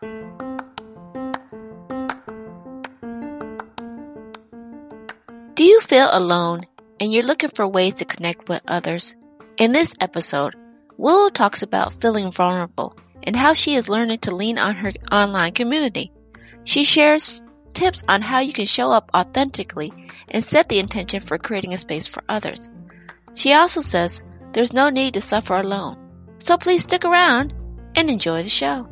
Do you feel alone and you're looking for ways to connect with others? In this episode, Willow talks about feeling vulnerable and how she is learning to lean on her online community. She shares tips on how you can show up authentically and set the intention for creating a space for others. She also says there's no need to suffer alone. So please stick around and enjoy the show.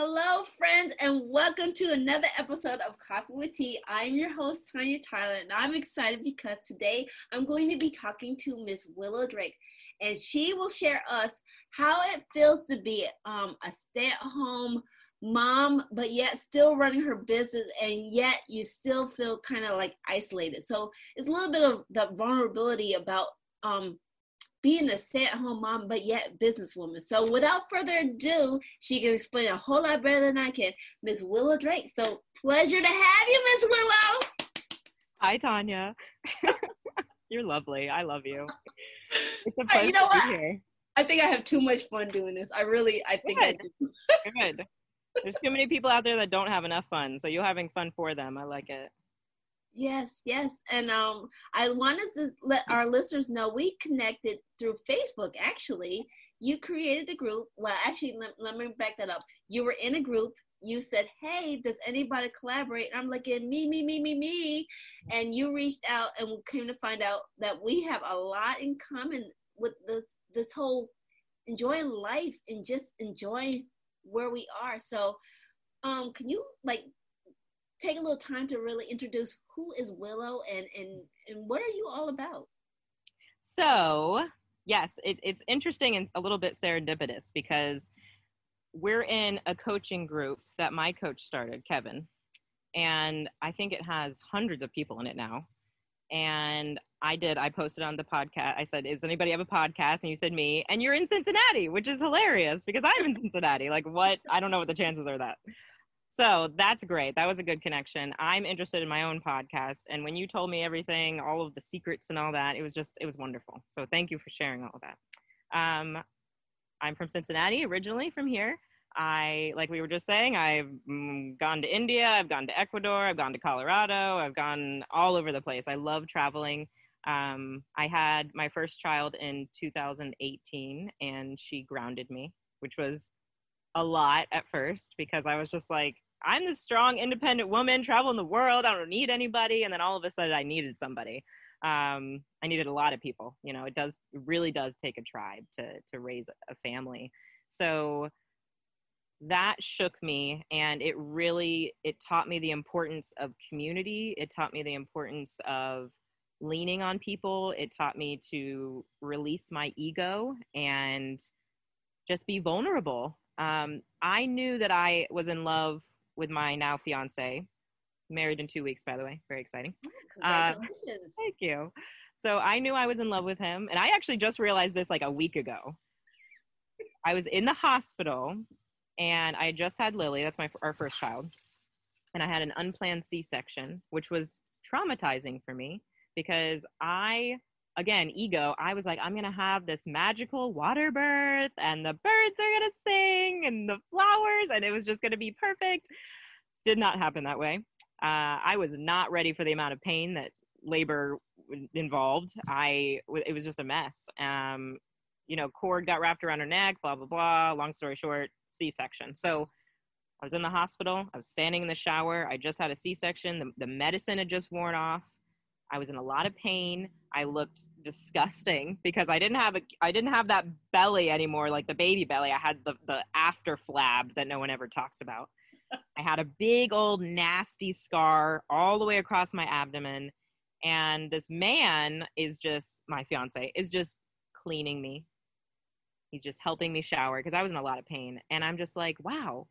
Hello, friends, and welcome to another episode of Coffee with Tea. I'm your host, Tanya Tyler, and I'm excited because today I'm going to be talking to Miss Willow Drake, and she will share us how it feels to be um, a stay-at-home mom, but yet still running her business, and yet you still feel kind of like isolated. So it's a little bit of the vulnerability about um, being a stay-at-home mom but yet businesswoman. So without further ado, she can explain a whole lot better than I can. Miss Willow Drake. So pleasure to have you, Miss Willow. Hi, Tanya. You're lovely. I love you. It's a pleasure you know to what? be here. I think I have too much fun doing this. I really, I think I Good. do. Good. There's too many people out there that don't have enough fun, so you're having fun for them. I like it. Yes, yes. And um, I wanted to let our listeners know we connected through Facebook. Actually, you created a group. Well, actually, let, let me back that up. You were in a group. You said, "Hey, does anybody collaborate?" And I'm like, "Yeah, "Me, me, me, me, me." And you reached out, and we came to find out that we have a lot in common with this this whole enjoying life and just enjoying where we are. So, um, can you like take a little time to really introduce who is Willow and and and what are you all about? So, yes, it, it's interesting and a little bit serendipitous because we're in a coaching group that my coach started, Kevin, and I think it has hundreds of people in it now. And I did, I posted on the podcast. I said, Does anybody have a podcast? And you said me, and you're in Cincinnati, which is hilarious because I'm in Cincinnati. Like, what? I don't know what the chances are that. So that's great. That was a good connection. I'm interested in my own podcast. And when you told me everything, all of the secrets and all that, it was just, it was wonderful. So thank you for sharing all of that. Um, I'm from Cincinnati, originally from here. I, like we were just saying, I've mm, gone to India, I've gone to Ecuador, I've gone to Colorado, I've gone all over the place. I love traveling. Um, I had my first child in 2018 and she grounded me, which was a lot at first because I was just like, I'm this strong, independent woman traveling the world. I don't need anybody. And then all of a sudden, I needed somebody. Um, I needed a lot of people. You know, it does it really does take a tribe to to raise a family. So that shook me, and it really it taught me the importance of community. It taught me the importance of leaning on people. It taught me to release my ego and just be vulnerable um, I knew that I was in love with my now fiance, married in two weeks, by the way, very exciting. Uh, Thank you. So I knew I was in love with him, and I actually just realized this like a week ago. I was in the hospital, and I just had Lily. That's my our first child, and I had an unplanned C-section, which was traumatizing for me because I again, ego, I was like, I'm going to have this magical water birth and the birds are going to sing and the flowers and it was just going to be perfect. Did not happen that way. Uh, I was not ready for the amount of pain that labor involved. I, it was just a mess. Um, you know, cord got wrapped around her neck, blah, blah, blah. Long story short, C section. So I was in the hospital. I was standing in the shower. I just had a C section. The, the medicine had just worn off. I was in a lot of pain. I looked disgusting because I didn't have a I didn't have that belly anymore, like the baby belly. I had the the after flab that no one ever talks about. I had a big old nasty scar all the way across my abdomen, and this man is just my fiance is just cleaning me. He's just helping me shower because I was in a lot of pain, and I'm just like, wow,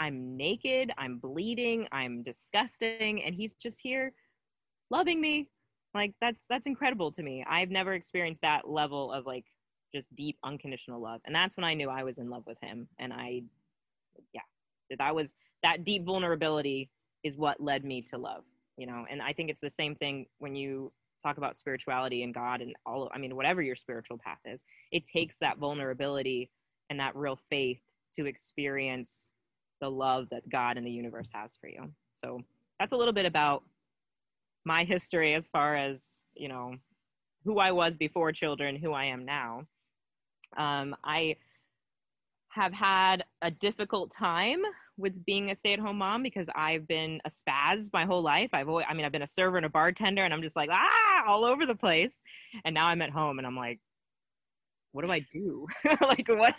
I'm naked, I'm bleeding, I'm disgusting, and he's just here loving me like that's that's incredible to me i've never experienced that level of like just deep unconditional love and that's when i knew i was in love with him and i yeah, that was that deep vulnerability is what led me to love, you know. And I think it's the same thing when you talk about spirituality and God and all. I mean, whatever your spiritual path is, it takes that vulnerability and that real faith to experience the love that God and the universe has for you. So that's a little bit about my history as far as you know who I was before children, who I am now. Um, I have had a difficult time with being a stay-at-home mom because I've been a spaz my whole life. I've always, I mean, I've been a server and a bartender, and I'm just like ah, all over the place. And now I'm at home, and I'm like, what do I do? like what?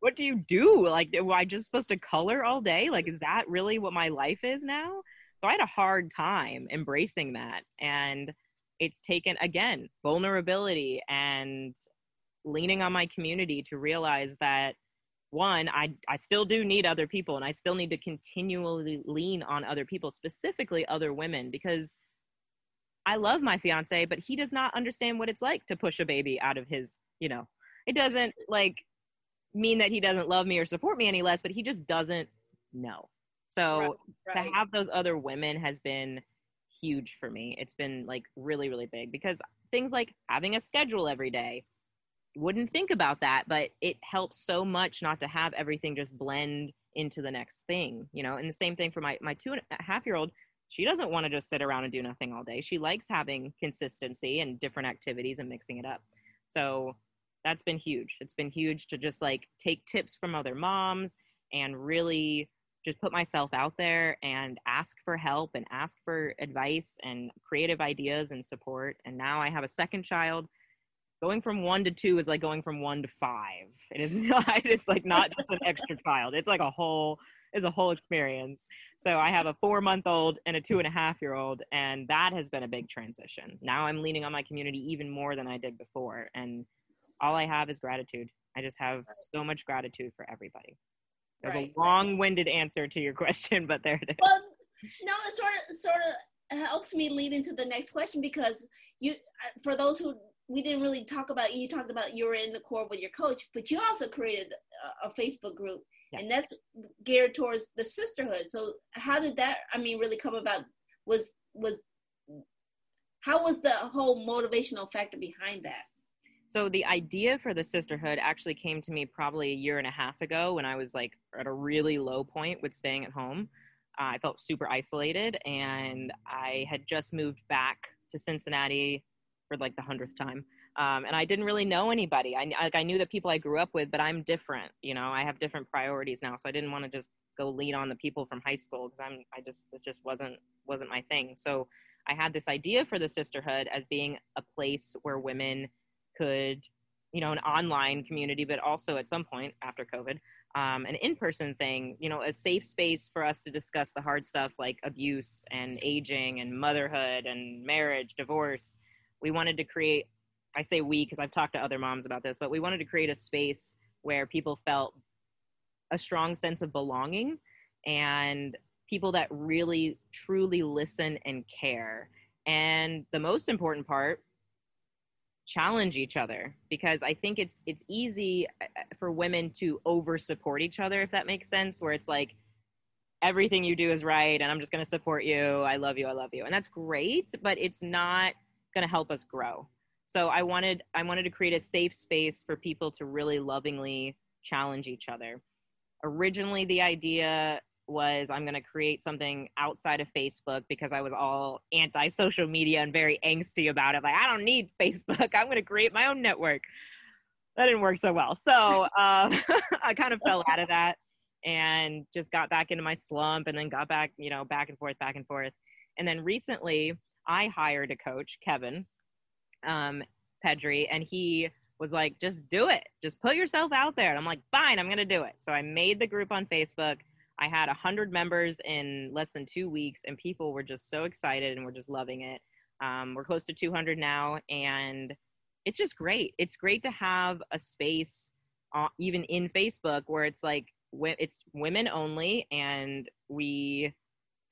What do you do? Like, am I just supposed to color all day? Like, is that really what my life is now? So I had a hard time embracing that, and it's taken again vulnerability and leaning on my community to realize that one I, I still do need other people and i still need to continually lean on other people specifically other women because i love my fiance but he does not understand what it's like to push a baby out of his you know it doesn't like mean that he doesn't love me or support me any less but he just doesn't know so right, right. to have those other women has been huge for me. It's been like really, really big because things like having a schedule every day, wouldn't think about that, but it helps so much not to have everything just blend into the next thing, you know. And the same thing for my my two and a half year old. She doesn't want to just sit around and do nothing all day. She likes having consistency and different activities and mixing it up. So that's been huge. It's been huge to just like take tips from other moms and really just put myself out there and ask for help and ask for advice and creative ideas and support. And now I have a second child. Going from one to two is like going from one to five. It is not, it's like not just an extra child. It's like a whole, is a whole experience. So I have a four month old and a two and a half year old, and that has been a big transition. Now I'm leaning on my community even more than I did before. And all I have is gratitude. I just have so much gratitude for everybody. That's right, a long-winded right. answer to your question, but there it is. Well, no, it sort of sort of helps me lead into the next question because you, uh, for those who we didn't really talk about, you talked about you were in the core with your coach, but you also created a, a Facebook group, yeah. and that's geared towards the sisterhood. So, how did that? I mean, really come about? Was was how was the whole motivational factor behind that? So the idea for the sisterhood actually came to me probably a year and a half ago when I was like at a really low point with staying at home. Uh, I felt super isolated and I had just moved back to Cincinnati for like the hundredth time. Um, and I didn't really know anybody. I, like, I knew the people I grew up with, but I'm different. You know, I have different priorities now, so I didn't want to just go lean on the people from high school because I'm. I just it just wasn't wasn't my thing. So I had this idea for the sisterhood as being a place where women could, you know, an online community, but also at some point after COVID, um, an in-person thing, you know, a safe space for us to discuss the hard stuff like abuse and aging and motherhood and marriage, divorce. We wanted to create, I say we because I've talked to other moms about this, but we wanted to create a space where people felt a strong sense of belonging and people that really truly listen and care. And the most important part challenge each other because I think it's it's easy uh, uh, for women to over support each other if that makes sense where it's like everything you do is right and I'm just going to support you I love you I love you and that's great but it's not going to help us grow. So I wanted I wanted to create a safe space for people to really lovingly challenge each other. Originally the idea was I'm going to create something outside of Facebook because I was all anti social media and very angsty about it. Like, I don't need Facebook. I'm going to create my own network. That didn't work so well. So um, I kind of fell out of that and just got back into my slump and then got back, you know, back and forth, back and forth. And then recently I hired a coach, Kevin um, Pedri, and he was like, just do it. Just put yourself out there. And I'm like, fine, I'm going to do it. So I made the group on Facebook I had 100 members in less than two weeks, and people were just so excited and we're just loving it. Um, we're close to 200 now, and it's just great. It's great to have a space, uh, even in Facebook, where it's like it's women only, and we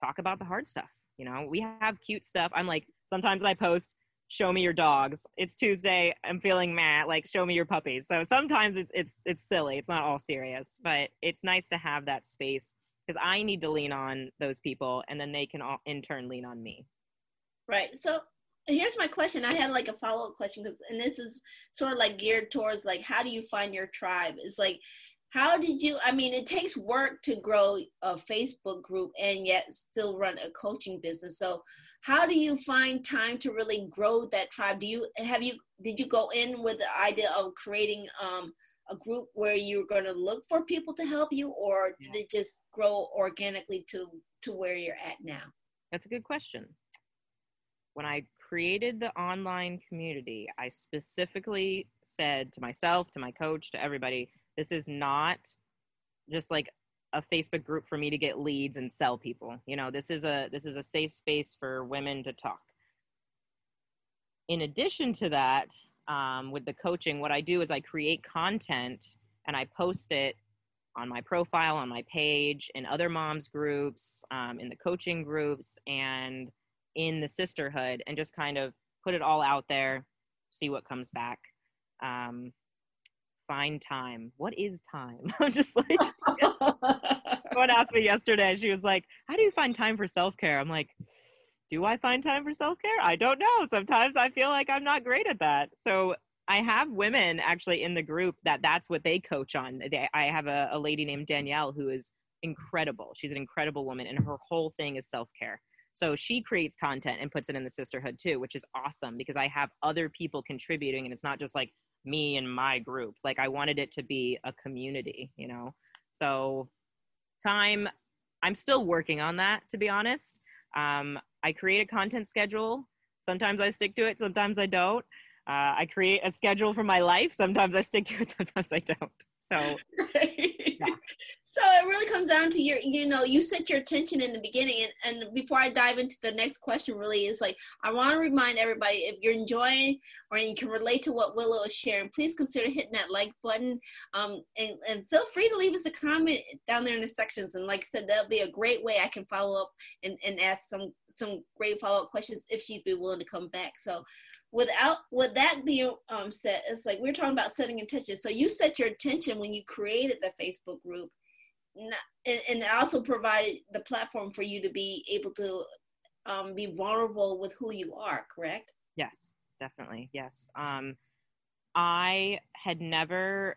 talk about the hard stuff. You know, we have cute stuff. I'm like, sometimes I post show me your dogs. It's Tuesday. I'm feeling mad. Like, show me your puppies. So sometimes it's it's it's silly. It's not all serious, but it's nice to have that space because I need to lean on those people, and then they can all in turn lean on me. Right. So here's my question. I had like a follow up question, cause, and this is sort of like geared towards like how do you find your tribe? It's like how did you i mean it takes work to grow a facebook group and yet still run a coaching business so how do you find time to really grow that tribe? Do you have you did you go in with the idea of creating um, a group where you're going to look for people to help you or did it just grow organically to to where you're at now? That's a good question. When i created the online community i specifically said to myself to my coach to everybody this is not just like a Facebook group for me to get leads and sell people. You know, this is a this is a safe space for women to talk. In addition to that, um, with the coaching, what I do is I create content and I post it on my profile, on my page, in other moms groups, um, in the coaching groups, and in the sisterhood, and just kind of put it all out there, see what comes back. Um, find time. What is time? I'm just like, someone asked me yesterday. She was like, How do you find time for self care? I'm like, Do I find time for self care? I don't know. Sometimes I feel like I'm not great at that. So I have women actually in the group that that's what they coach on. They, I have a, a lady named Danielle who is incredible. She's an incredible woman, and her whole thing is self care. So she creates content and puts it in the sisterhood too, which is awesome because I have other people contributing and it's not just like me and my group. Like I wanted it to be a community, you know? So time, I'm still working on that, to be honest. Um, I create a content schedule. Sometimes I stick to it, sometimes I don't. Uh, I create a schedule for my life. Sometimes I stick to it, sometimes I don't. So, yeah. So it really comes down to your, you know, you set your attention in the beginning. And, and before I dive into the next question, really is like, I want to remind everybody if you're enjoying or you can relate to what Willow is sharing, please consider hitting that like button. Um, and, and feel free to leave us a comment down there in the sections. And like I said, that'll be a great way I can follow up and, and ask some, some great follow up questions if she'd be willing to come back. So without with that being um, said, it's like we're talking about setting intention. So you set your intention when you created the Facebook group and, and also provided the platform for you to be able to um, be vulnerable with who you are correct? Yes definitely yes. Um, i had never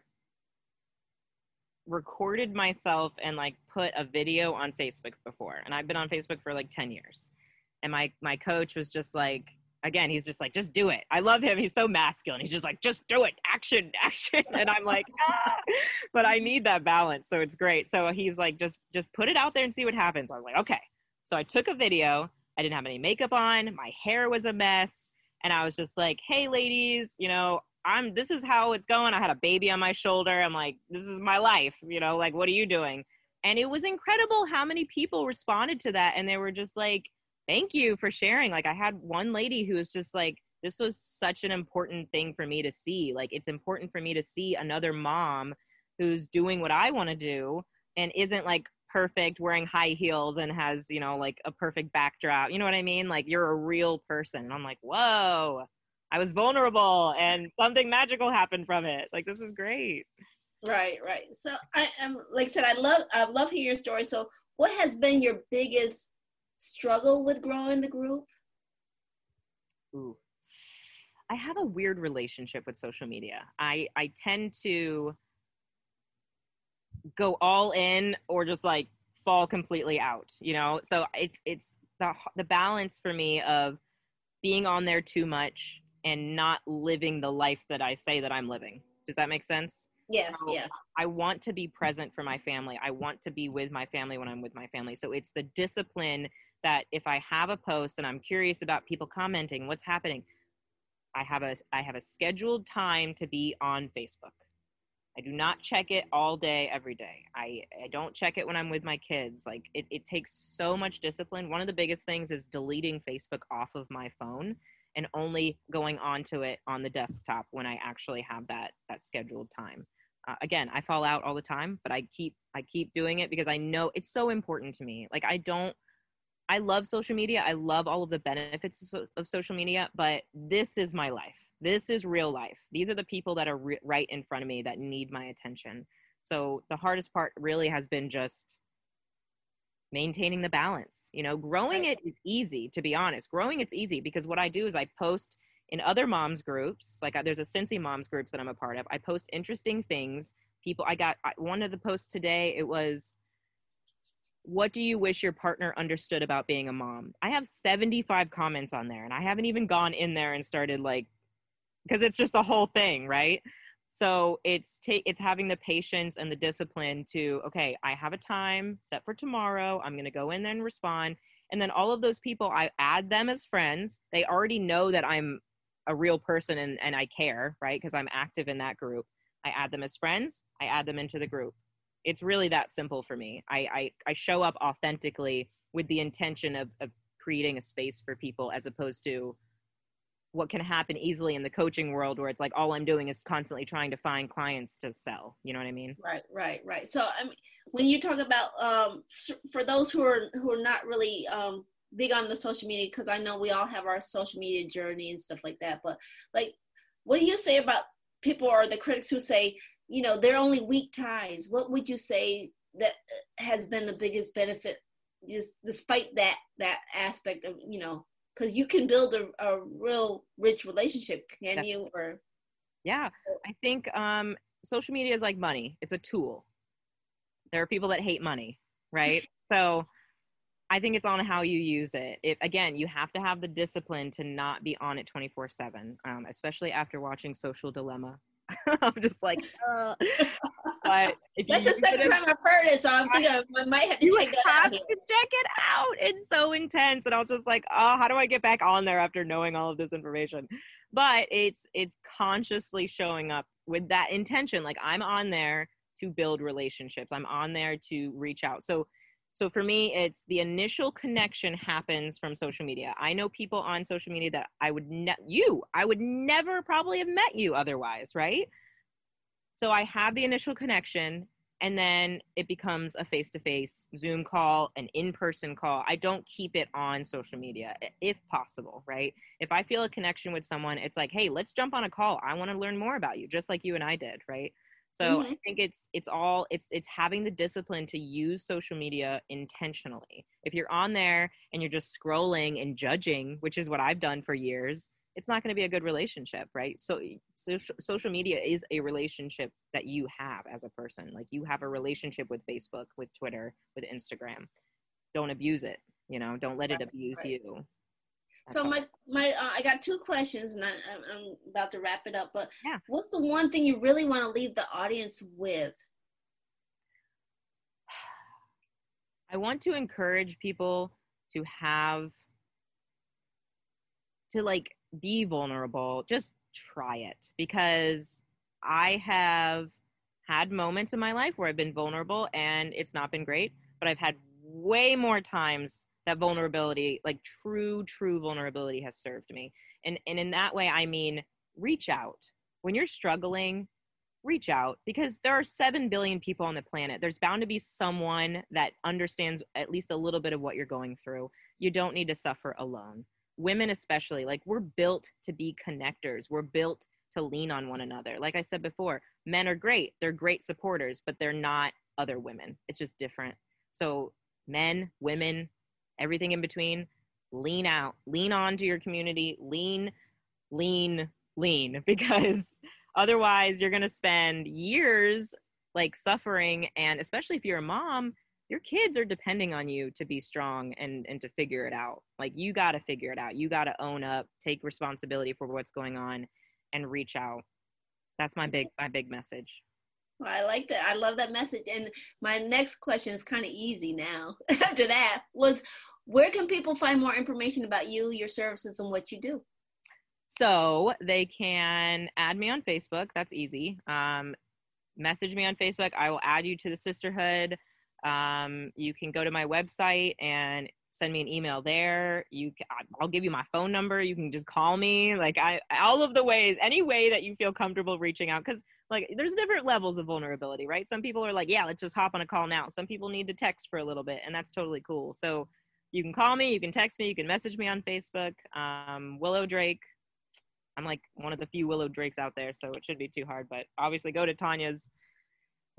recorded myself and like put a video on facebook before and i've been on facebook for like 10 years. And my my coach was just like again, he's just like, just do it. I love him. He's so masculine. He's just like, just do it. Action, action. And I'm like, ah! but I need that balance. So it's great. So he's like, just, just put it out there and see what happens. I was like, okay. So I took a video. I didn't have any makeup on. My hair was a mess. And I was just like, hey, ladies, you know, I'm, this is how it's going. I had a baby on my shoulder. I'm like, this is my life. You know, like, what are you doing? And it was incredible how many people responded to that. And they were just like, thank you for sharing. Like I had one lady who was just like, this was such an important thing for me to see. Like it's important for me to see another mom who's doing what I want to do and isn't like perfect wearing high heels and has, you know, like a perfect backdrop. You know what I mean? Like you're a real person. And I'm like, whoa, I was vulnerable and something magical happened from it. Like this is great. Right, right. So I am like I said, I love I love hearing your story. So what has been your biggest struggle with growing the group? Ooh. I have a weird relationship with social media. I I tend to go all in or just like fall completely out, you know? So it's it's the the balance for me of being on there too much and not living the life that I say that I'm living. Does that make sense? Yes, so yes. I want to be present for my family. I want to be with my family when I'm with my family. So it's the discipline that if I have a post and I'm curious about people commenting, what's happening, I have a I have a scheduled time to be on Facebook. I do not check it all day every day. I, I don't check it when I'm with my kids. Like it, it takes so much discipline. One of the biggest things is deleting Facebook off of my phone and only going onto it on the desktop when I actually have that that scheduled time. Uh, again, I fall out all the time, but I keep I keep doing it because I know it's so important to me. Like I don't I love social media. I love all of the benefits of social media, but this is my life. This is real life. These are the people that are re- right in front of me that need my attention. So the hardest part really has been just maintaining the balance. You know, growing it is easy, to be honest. Growing it's easy because what I do is I post in other moms groups, like uh, there's a Cincy moms groups that I'm a part of. I post interesting things. People, I got one of the posts today. It was, what do you wish your partner understood about being a mom? I have 75 comments on there, and I haven't even gone in there and started like, because it's just a whole thing, right? So it's take it's having the patience and the discipline to okay, I have a time set for tomorrow. I'm going to go in there and respond. And then all of those people, I add them as friends. They already know that I'm a real person and, and I care, right? Because I'm active in that group. I add them as friends. I add them into the group. It's really that simple for me. I, I, I show up authentically with the intention of, of creating a space for people as opposed to what can happen easily in the coaching world where it's like all i'm doing is constantly trying to find clients to sell. You know what i mean? Right right right. So i mean when you talk about um for those who are who are not really um big on the social media because i know we all have our social media journey and stuff like that but like what do you say about people or the critics who say you know they're only weak ties. What would you say that has been the biggest benefit just despite that that aspect of you know because you can build a, a real rich relationship can Definitely. you or? Yeah i think um social media is like money. It's a tool. There are people that hate money right? So i think it's on how you use it. it again you have to have the discipline to not be on it 24 7 um, especially after watching social dilemma I'm just like, uh. but that's the second time I've heard it, so I'm thinking I might have to check that have out. To check it out. It's so intense, and I was just like, oh, how do I get back on there after knowing all of this information? But it's it's consciously showing up with that intention. Like I'm on there to build relationships. I'm on there to reach out. So so for me, it's the initial connection happens from social media. I know people on social media that I would ne- you, I would never probably have met you otherwise, right? So I have the initial connection and then it becomes a face-to-face Zoom call, an in-person call. I don't keep it on social media if possible, right? If I feel a connection with someone, it's like, "Hey, let's jump on a call. I want to learn more about you," just like you and I did, right? So mm-hmm. i think it's it's all it's it's having the discipline to use social media intentionally. If you're on there and you're just scrolling and judging which is what i've done for years it's not going to be a good relationship right? So, so social media is a relationship that you have as a person. Like you have a relationship with facebook with twitter with instagram. Don't abuse it you know? Don't let it abuse right. you so my my uh, I got two questions, and I, am about to wrap it up. But yeah. what's the one thing you really want to leave the audience with? I want to encourage people to have to like be vulnerable. Just try it because I have had moments in my life where I've been vulnerable and it's not been great, but I've had way more times that vulnerability like true true vulnerability has served me. And and in that way i mean reach out. When you're struggling reach out because there are 7 billion people on the planet. There's bound to be someone that understands at least a little bit of what you're going through. You don't need to suffer alone. Women especially like we're built to be connectors. We're built to lean on one another. Like i said before men are great. They're great supporters but they're not other women. It's just different. So men women everything in between. Lean out lean on to your community lean lean lean because otherwise you're going to spend years like suffering and especially if you're a mom your kids are depending on you to be strong and and to figure it out. Like you got to figure it out. You got to own up take responsibility for what's going on and reach out. That's my big my big message I like that. I love that message. And my next question is kind of easy now. After that was, where can people find more information about you, your services, and what you do? So they can add me on Facebook. That's easy. Um, message me on Facebook. I will add you to the sisterhood. Um, you can go to my website and send me an email there. You, I'll give you my phone number. You can just call me. Like I, all of the ways, any way that you feel comfortable reaching out, because like there's different levels of vulnerability, right? Some people are like, yeah, let's just hop on a call now. Some people need to text for a little bit, and that's totally cool. So you can call me, you can text me, you can message me on Facebook. Um, Willow Drake. I'm like one of the few Willow Drakes out there, so it shouldn't be too hard. But obviously, go to Tanya's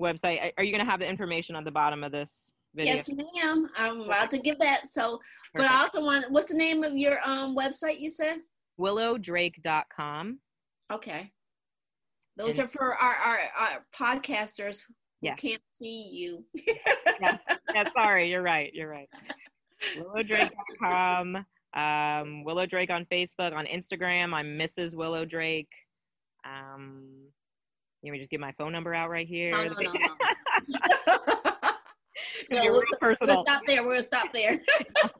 website. Are you going to have the information on the bottom of this video? Yes, ma'am. I'm about to give that. So, Perfect. but I also want. What's the name of your um website? You said willowdrake.com. Okay. Those and, are for our, our, our podcasters who yeah. can't see you. yes. yes, sorry, you're right. You're right. Willowdrake.com. Um, Willow Drake on Facebook, on Instagram. I'm Mrs. Willow Drake. Um, let me just give my phone number out right here. No, no, no, no. we'll, we'll stop there. We'll stop there.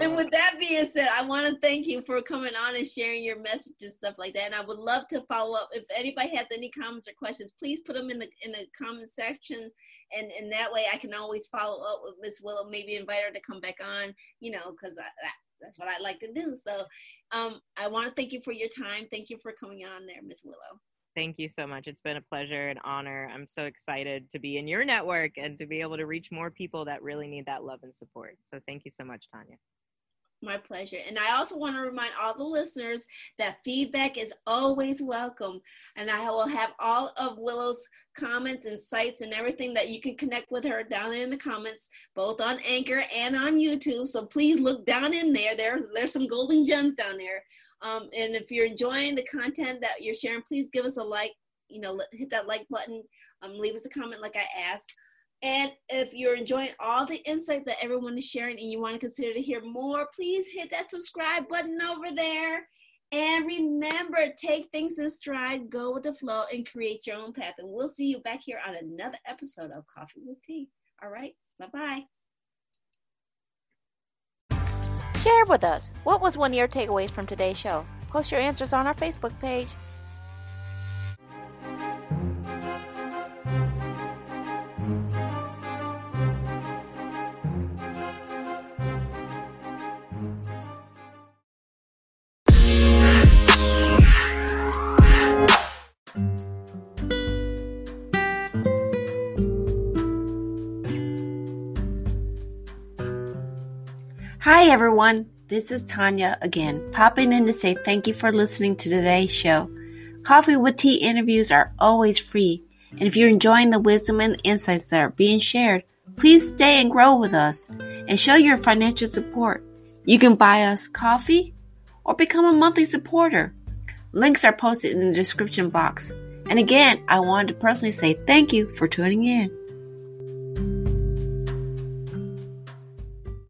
and with that being said, I want to thank you for coming on and sharing your message and stuff like that. And I would love to follow up. If anybody has any comments or questions, please put them in the in the comment section, and and that way I can always follow up with Miss Willow. Maybe invite her to come back on, you know, because that, that's what I like to do. So, um, I want to thank you for your time. Thank you for coming on there, Miss Willow. Thank you so much. It's been a pleasure and honor. I'm so excited to be in your network and to be able to reach more people that really need that love and support. So thank you so much, Tanya. My pleasure. And I also want to remind all the listeners that feedback is always welcome. And I will have all of Willow's comments and sites and everything that you can connect with her down there in the comments, both on Anchor and on YouTube. So please look down in there. There, there's some golden gems down there. Um, and if you're enjoying the content that you're sharing, please give us a like. You know, hit that like button. Um, leave us a comment like I asked. And if you're enjoying all the insight that everyone is sharing and you want to consider to hear more, please hit that subscribe button over there. And remember, take things in stride, go with the flow, and create your own path. And we'll see you back here on another episode of Coffee with Tea. All right, bye bye. Share with us what was one of your takeaways from today's show. Post your answers on our Facebook page. Hi, everyone. This is Tanya again, popping in to say thank you for listening to today's show. Coffee with Tea interviews are always free, and if you're enjoying the wisdom and insights that are being shared, please stay and grow with us and show your financial support. You can buy us coffee or become a monthly supporter. Links are posted in the description box. And again, I wanted to personally say thank you for tuning in.